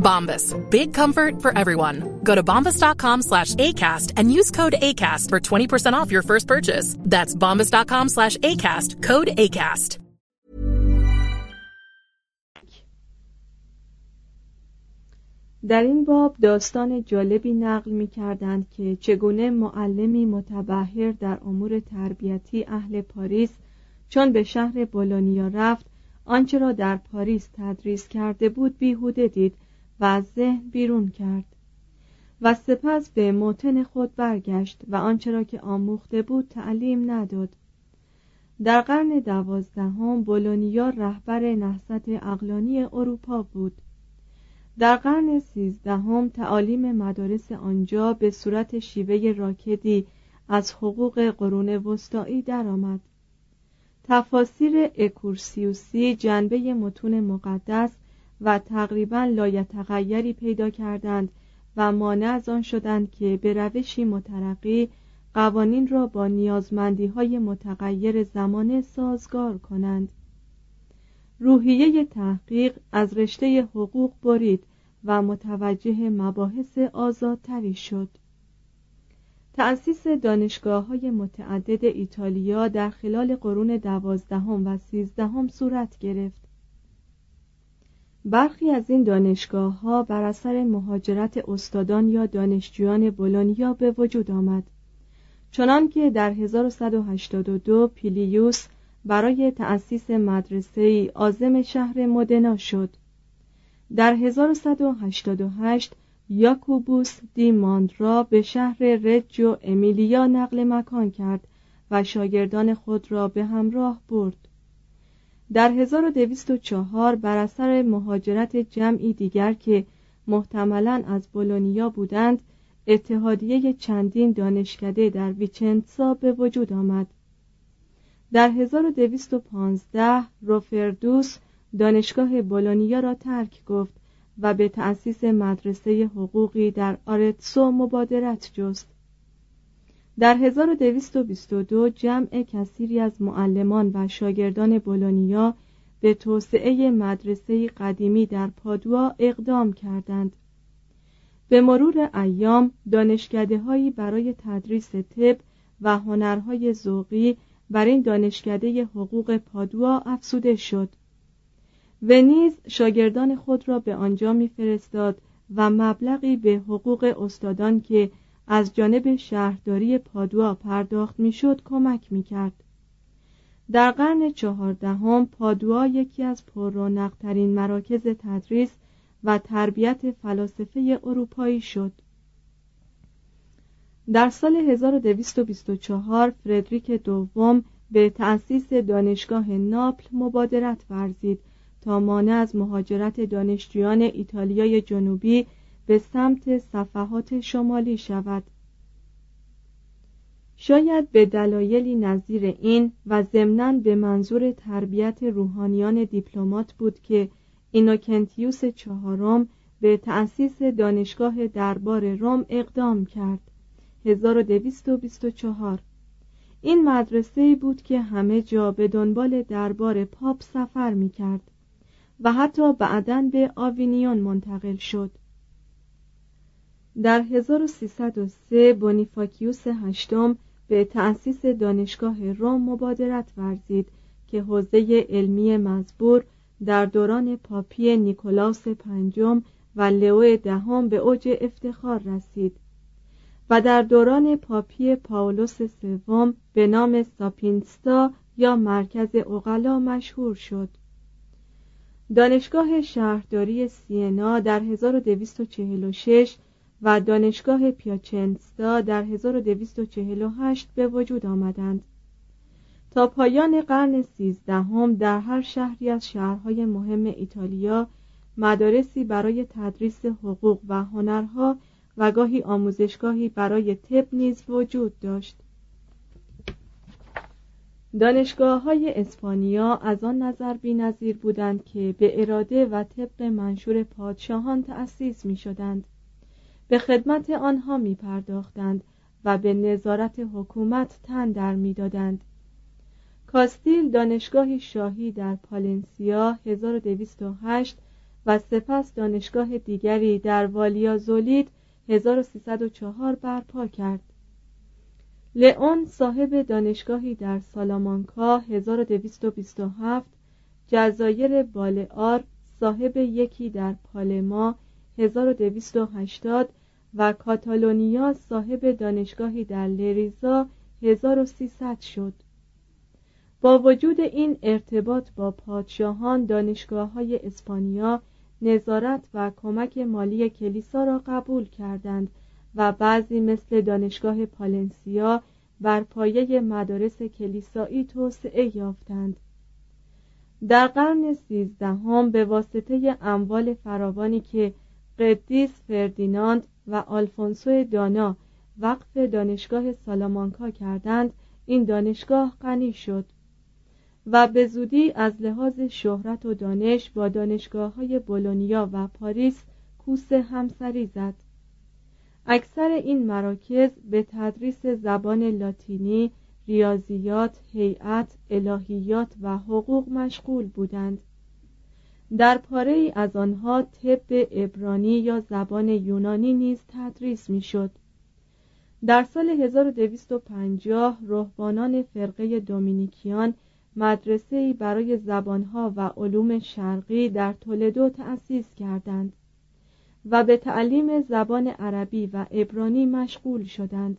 Bombas. Big comfort for everyone. Go to bombas.com slash ACAST and use code ACAST for 20% off your first purchase. That's bombas.com slash ACAST. Code ACAST. در این باب داستان جالبی نقل می کردند که چگونه معلمی متبهر در امور تربیتی اهل پاریس چون به شهر بولونیا رفت آنچه را در پاریس تدریس کرده بود بیهوده دید و از ذهن بیرون کرد و سپس به موتن خود برگشت و آنچه را که آموخته بود تعلیم نداد. در قرن دوازدهم بولونیا رهبر نهضت اقلانی اروپا بود. در قرن سیزدهم تعالیم مدارس آنجا به صورت شیوه راکدی از حقوق قرون وسطایی درآمد. تفاسیر اکورسیوسی جنبه متون مقدس و تقریبا لایتغیری پیدا کردند و مانع از آن شدند که به روشی مترقی قوانین را با نیازمندی های متغیر زمانه سازگار کنند. روحیه تحقیق از رشته حقوق برید و متوجه مباحث آزادتری شد. تأسیس دانشگاه های متعدد ایتالیا در خلال قرون دوازدهم و سیزدهم صورت گرفت. برخی از این دانشگاه ها بر اثر مهاجرت استادان یا دانشجویان بولونیا به وجود آمد. چنانکه در 1182 پیلیوس برای تأسیس مدرسه ای شهر مدنا شد. در 1188 یاکوبوس دی ماندرا به شهر رجو امیلیا نقل مکان کرد و شاگردان خود را به همراه برد. در 1204 بر اثر مهاجرت جمعی دیگر که محتملا از بولونیا بودند اتحادیه چندین دانشکده در ویچنتسا به وجود آمد. در 1215 روفردوس دانشگاه بولونیا را ترک گفت و به تأسیس مدرسه حقوقی در آرتسو مبادرت جست. در 1222 جمع کثیری از معلمان و شاگردان بولونیا به توسعه مدرسه قدیمی در پادوا اقدام کردند. به مرور ایام دانشکده برای تدریس طب و هنرهای ذوقی بر این دانشکده حقوق پادوا افسوده شد. و نیز شاگردان خود را به آنجا میفرستاد و مبلغی به حقوق استادان که از جانب شهرداری پادوا پرداخت می‌شد کمک می‌کرد. در قرن چهاردهم پادوا یکی از پررونقترین مراکز تدریس و تربیت فلاسفه اروپایی شد. در سال 1224 فردریک دوم به تأسیس دانشگاه ناپل مبادرت ورزید تا مانع از مهاجرت دانشجویان ایتالیای جنوبی به سمت صفحات شمالی شود. شاید به دلایلی نظیر این و ضمناً به منظور تربیت روحانیان دیپلمات بود که اینوکنتیوس چهارم به تأسیس دانشگاه دربار روم اقدام کرد. 1224 این مدرسه بود که همه جا به دنبال دربار پاپ سفر می کرد و حتی بعدا به آوینیون منتقل شد. در 1303 بونیفاکیوس هشتم به تأسیس دانشگاه روم مبادرت ورزید که حوزه علمی مزبور در دوران پاپی نیکولاس پنجم و لئو دهم به اوج افتخار رسید و در دوران پاپی پاولوس سوم به نام ساپینستا یا مرکز اقلا مشهور شد. دانشگاه شهرداری سینا در 1246 و دانشگاه پیاچنستا در 1248 به وجود آمدند. تا پایان قرن سیزدهم در هر شهری از شهرهای مهم ایتالیا مدارسی برای تدریس حقوق و هنرها و گاهی آموزشگاهی برای طب نیز وجود داشت. دانشگاه های اسپانیا از آن نظر بی نظیر بودند که به اراده و طبق منشور پادشاهان تأسیس می شدند به خدمت آنها می پرداختند و به نظارت حکومت تن در می دادند. کاستیل دانشگاهی شاهی در پالنسیا 1208 و سپس دانشگاه دیگری در والیا زولید 1304 برپا کرد لئون صاحب دانشگاهی در سالامانکا 1227 جزایر بالعار صاحب یکی در پالما 1280 و کاتالونیا صاحب دانشگاهی در لریزا 1300 شد. با وجود این ارتباط با پادشاهان دانشگاه های اسپانیا نظارت و کمک مالی کلیسا را قبول کردند و بعضی مثل دانشگاه پالنسیا بر پایه مدارس کلیسایی توسعه یافتند. در قرن سیزدهم به واسطه اموال فراوانی که قدیس فردیناند و آلفونسو دانا وقف دانشگاه سالامانکا کردند. این دانشگاه غنی شد و به زودی از لحاظ شهرت و دانش با دانشگاه های بولونیا و پاریس کوس همسری زد. اکثر این مراکز به تدریس زبان لاتینی، ریاضیات، هیئت، الهیات و حقوق مشغول بودند. در پاره ای از آنها طب ابرانی یا زبان یونانی نیز تدریس می‌شد. در سال 1250 رهبانان فرقه دومینیکیان مدرسه برای زبانها و علوم شرقی در تولدو تأسیس کردند و به تعلیم زبان عربی و عبرانی مشغول شدند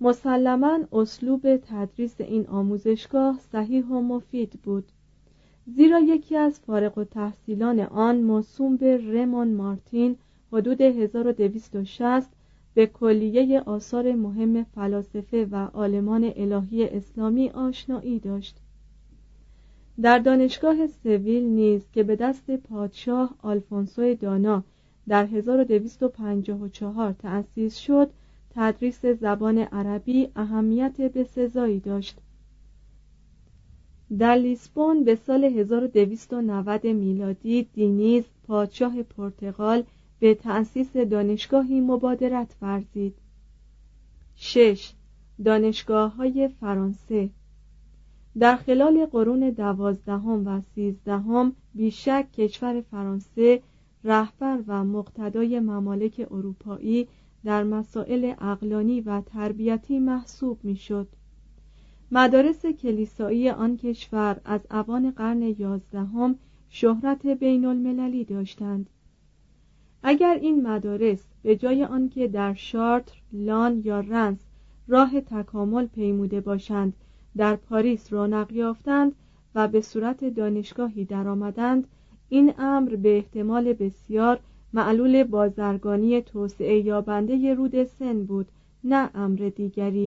مسلما اسلوب تدریس این آموزشگاه صحیح و مفید بود زیرا یکی از فارغ و تحصیلان آن موسوم به رمون مارتین حدود 1260 به کلیه آثار مهم فلاسفه و عالمان الهی اسلامی آشنایی داشت. در دانشگاه سویل نیز که به دست پادشاه آلفونسو دانا در 1254 تأسیس شد تدریس زبان عربی اهمیت بسزایی داشت. در لیسبون به سال 1290 میلادی دینیز پادشاه پرتغال به تأسیس دانشگاهی مبادرت ورزید 6. دانشگاه های فرانسه در خلال قرون دوازدهم و سیزدهم بیشک کشور فرانسه رهبر و مقتدای ممالک اروپایی در مسائل اقلانی و تربیتی محسوب می‌شد. مدارس کلیسایی آن کشور از اوان قرن یازدهم شهرت بین المللی داشتند. اگر این مدارس به جای آنکه در شارتر، لان یا رنس راه تکامل پیموده باشند در پاریس رونق یافتند و به صورت دانشگاهی درآمدند این امر به احتمال بسیار معلول بازرگانی توسعه یابنده رود سن بود نه امر دیگری.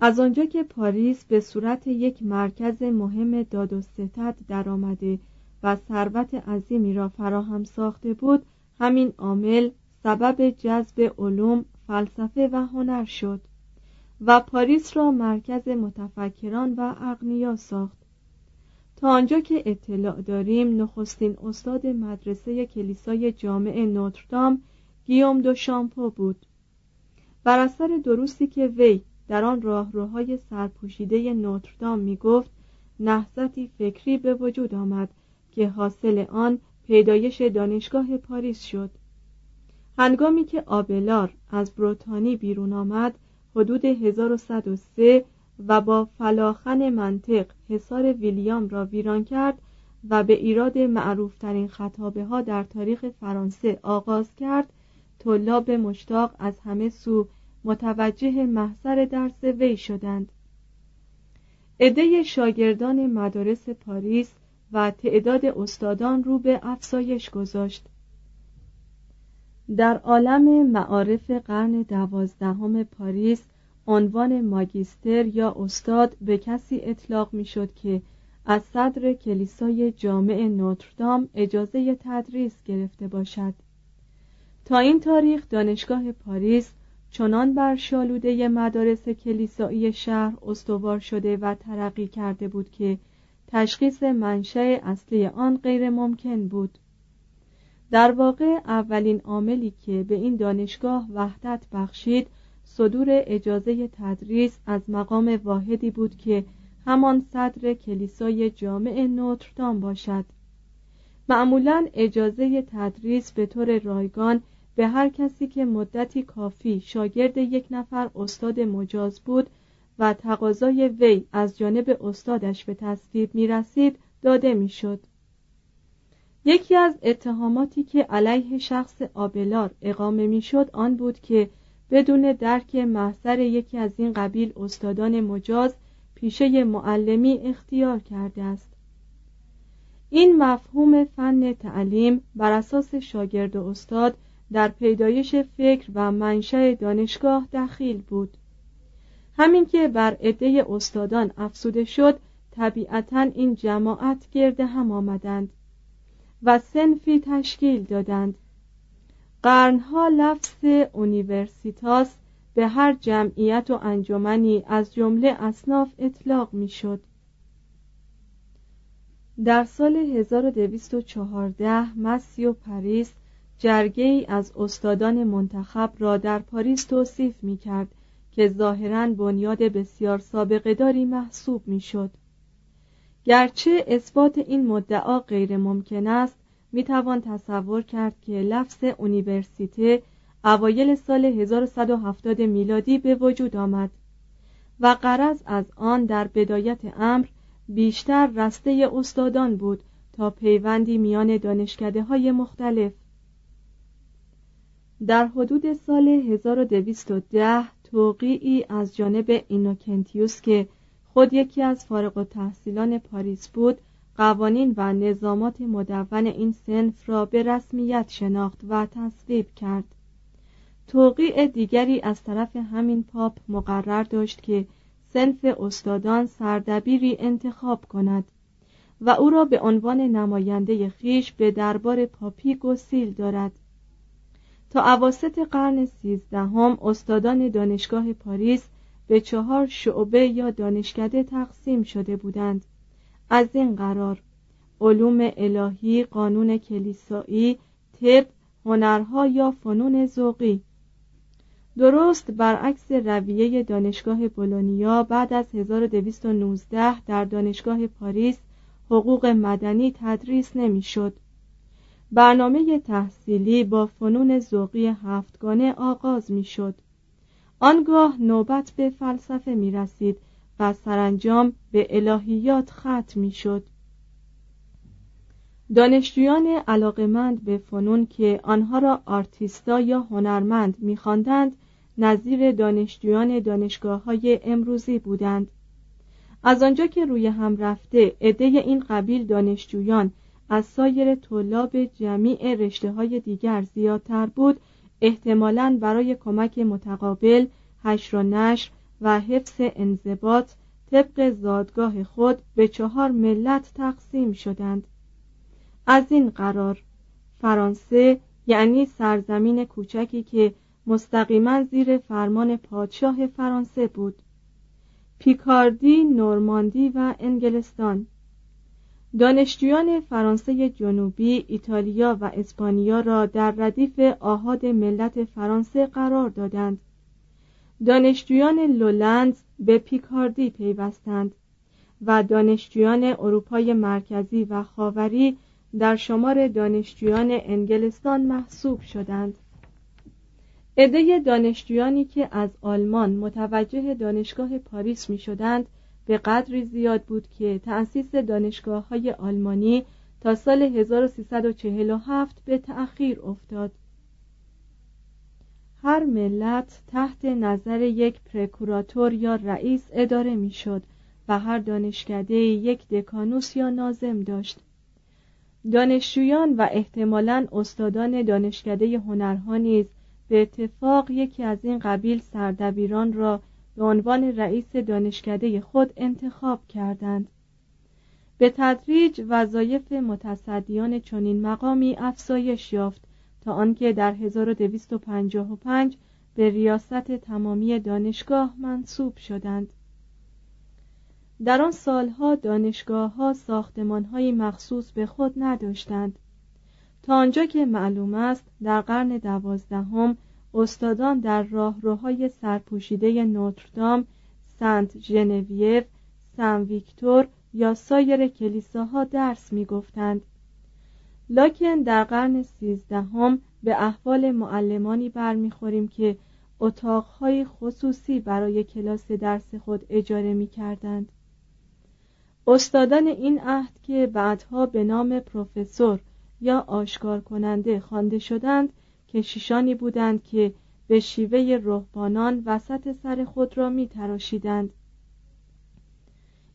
از آنجا که پاریس به صورت یک مرکز مهم داد و ستد درآمده و ثروت عظیمی را فراهم ساخته بود همین عامل سبب جذب علوم فلسفه و هنر شد و پاریس را مرکز متفکران و اغنیا ساخت. تا آنجا که اطلاع داریم نخستین استاد مدرسه کلیسای جامع نوتردام گیوم دو شامپو بود. بر اثر دروسی که وی در آن راهروهای سرپوشیده نوتردام می گفت نهضتی فکری به وجود آمد که حاصل آن پیدایش دانشگاه پاریس شد. هنگامی که آبلار از بروتانی بیرون آمد حدود 1103 و با فلاخن منطق حصار ویلیام را ویران کرد و به ایراد معروفترین خطابه ها در تاریخ فرانسه آغاز کرد طلاب مشتاق از همه سو متوجه محضر درس وی شدند. عده شاگردان مدارس پاریس و تعداد استادان رو به افزایش گذاشت. در عالم معارف قرن دوازدهم پاریس عنوان ماگیستر یا استاد به کسی اطلاق می‌شد که از صدر کلیسای جامع نوتردام اجازه تدریس گرفته باشد. تا این تاریخ دانشگاه پاریس چنان بر شالوده مدارس کلیسایی شهر استوار شده و ترقی کرده بود که تشخیص منشأ اصلی آن غیر ممکن بود. در واقع اولین عاملی که به این دانشگاه وحدت بخشید صدور اجازه تدریس از مقام واحدی بود که همان صدر کلیسای جامع نوتردام باشد. معمولا اجازه تدریس به طور رایگان به هر کسی که مدتی کافی شاگرد یک نفر استاد مجاز بود و تقاضای وی از جانب استادش به تصویب می رسید داده می شد. یکی از اتهاماتی که علیه شخص آبلار اقامه می شد آن بود که بدون درک محضر یکی از این قبیل استادان مجاز پیشه معلمی اختیار کرده است این مفهوم فن تعلیم بر اساس شاگرد و استاد در پیدایش فکر و منشأ دانشگاه دخیل بود همین که بر عده استادان افسوده شد طبیعتا این جماعت گرد هم آمدند و سنفی تشکیل دادند قرنها لفظ universitas به هر جمعیت و انجمنی از جمله اصناف اطلاق می‌شد. در سال 1214 مسیو پاریس جرگه از استادان منتخب را در پاریس توصیف می کرد که ظاهرا بنیاد بسیار سابقه داری محسوب می شد. گرچه اثبات این مدعا غیر ممکن است می توان تصور کرد که لفظ اونیورسیته اوایل سال 1170 میلادی به وجود آمد و قرض از آن در بدایت امر بیشتر رسته استادان بود تا پیوندی میان دانشکده های مختلف در حدود سال 1210 توقیعی از جانب اینوکنتیوس که خود یکی از فارغ التحصیلان پاریس بود قوانین و نظامات مدون این سنف را به رسمیت شناخت و تصویب کرد. توقیع دیگری از طرف همین پاپ مقرر داشت که سنف استادان سردبیری انتخاب کند و او را به عنوان نماینده خیش به دربار پاپی گسیل دارد. تا عواست قرن سیزدهم استادان دانشگاه پاریس به چهار شعبه یا دانشکده تقسیم شده بودند از این قرار علوم الهی قانون کلیسایی طب هنرها یا فنون ذوقی درست برعکس رویه دانشگاه بولونیا بعد از 1219 در دانشگاه پاریس حقوق مدنی تدریس نمی‌شد. برنامه تحصیلی با فنون ذوقی هفتگانه آغاز می‌شد. آنگاه نوبت به فلسفه می رسید و سرانجام به الهیات ختم می شد. دانشجویان علاقمند به فنون که آنها را آرتیستا یا هنرمند می‌خواندند نظیر دانشجویان دانشگاه های امروزی بودند از آنجا که روی هم رفته عده این قبیل دانشجویان از سایر طلاب جمیع رشته های دیگر زیادتر بود احتمالاً برای کمک متقابل حشر و نشر و حفظ انضباط طبق زادگاه خود به چهار ملت تقسیم شدند. از این قرار فرانسه یعنی سرزمین کوچکی که مستقیما زیر فرمان پادشاه فرانسه بود پیکاردی، نورماندی و انگلستان دانشجویان فرانسه جنوبی، ایتالیا و اسپانیا را در ردیف آهاد ملت فرانسه قرار دادند. دانشجویان لولند به پیکاردی پیوستند و دانشجویان اروپای مرکزی و خاوری در شمار دانشجویان انگلستان محسوب شدند. عده دانشجویانی که از آلمان متوجه دانشگاه پاریس می شدند به قدری زیاد بود که تأسیس دانشگاه های آلمانی تا سال 1347 به تأخیر افتاد. هر ملت تحت نظر یک پرکوراتور یا رئیس اداره می‌شد و هر دانشکده یک دکانوس یا نازم داشت. دانشجویان و احتمالاً استادان دانشکده هنرها نیز به اتفاق یکی از این قبیل سردبیران را به عنوان رئیس دانشکده خود انتخاب کردند. به تدریج وظایف متصدیان چنین مقامی افزایش یافت تا آنکه در 1255 به ریاست تمامی دانشگاه منصوب شدند. در آن سالها دانشگاه ها ساختمان های مخصوص به خود نداشتند. تا آنجا که معلوم است در قرن دوازدهم استادان در راهروهای سرپوشیده نوتردام سنت ژنویو سن ویکتور یا سایر کلیساها درس می‌گفتند لکن در قرن سیزدهم به احوال معلمانی برمیخوریم که اتاقهای خصوصی برای کلاس درس خود اجاره می کردند. استادان این عهد که بعدها به نام پروفسور یا آشکار کننده خوانده شدند کشیشانی بودند که به شیوه رهبانان وسط سر خود را می تراشیدند.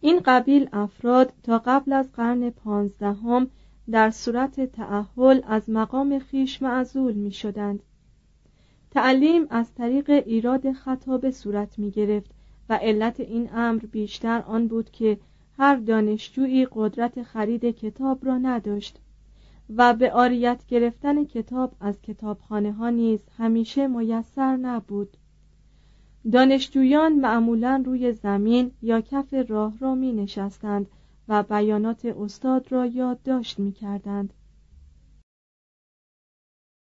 این قبیل افراد تا قبل از قرن پانزدهم در صورت تعهل از مقام خیش معزول می شدند. تعلیم از طریق ایراد خطاب صورت می گرفت و علت این امر بیشتر آن بود که هر دانشجویی قدرت خرید کتاب را نداشت و به آریت گرفتن کتاب از کتابخانه ها نیز همیشه میسر نبود دانشجویان معمولا روی زمین یا کف راه را می نشستند و بیانات استاد را یادداشت می کردند.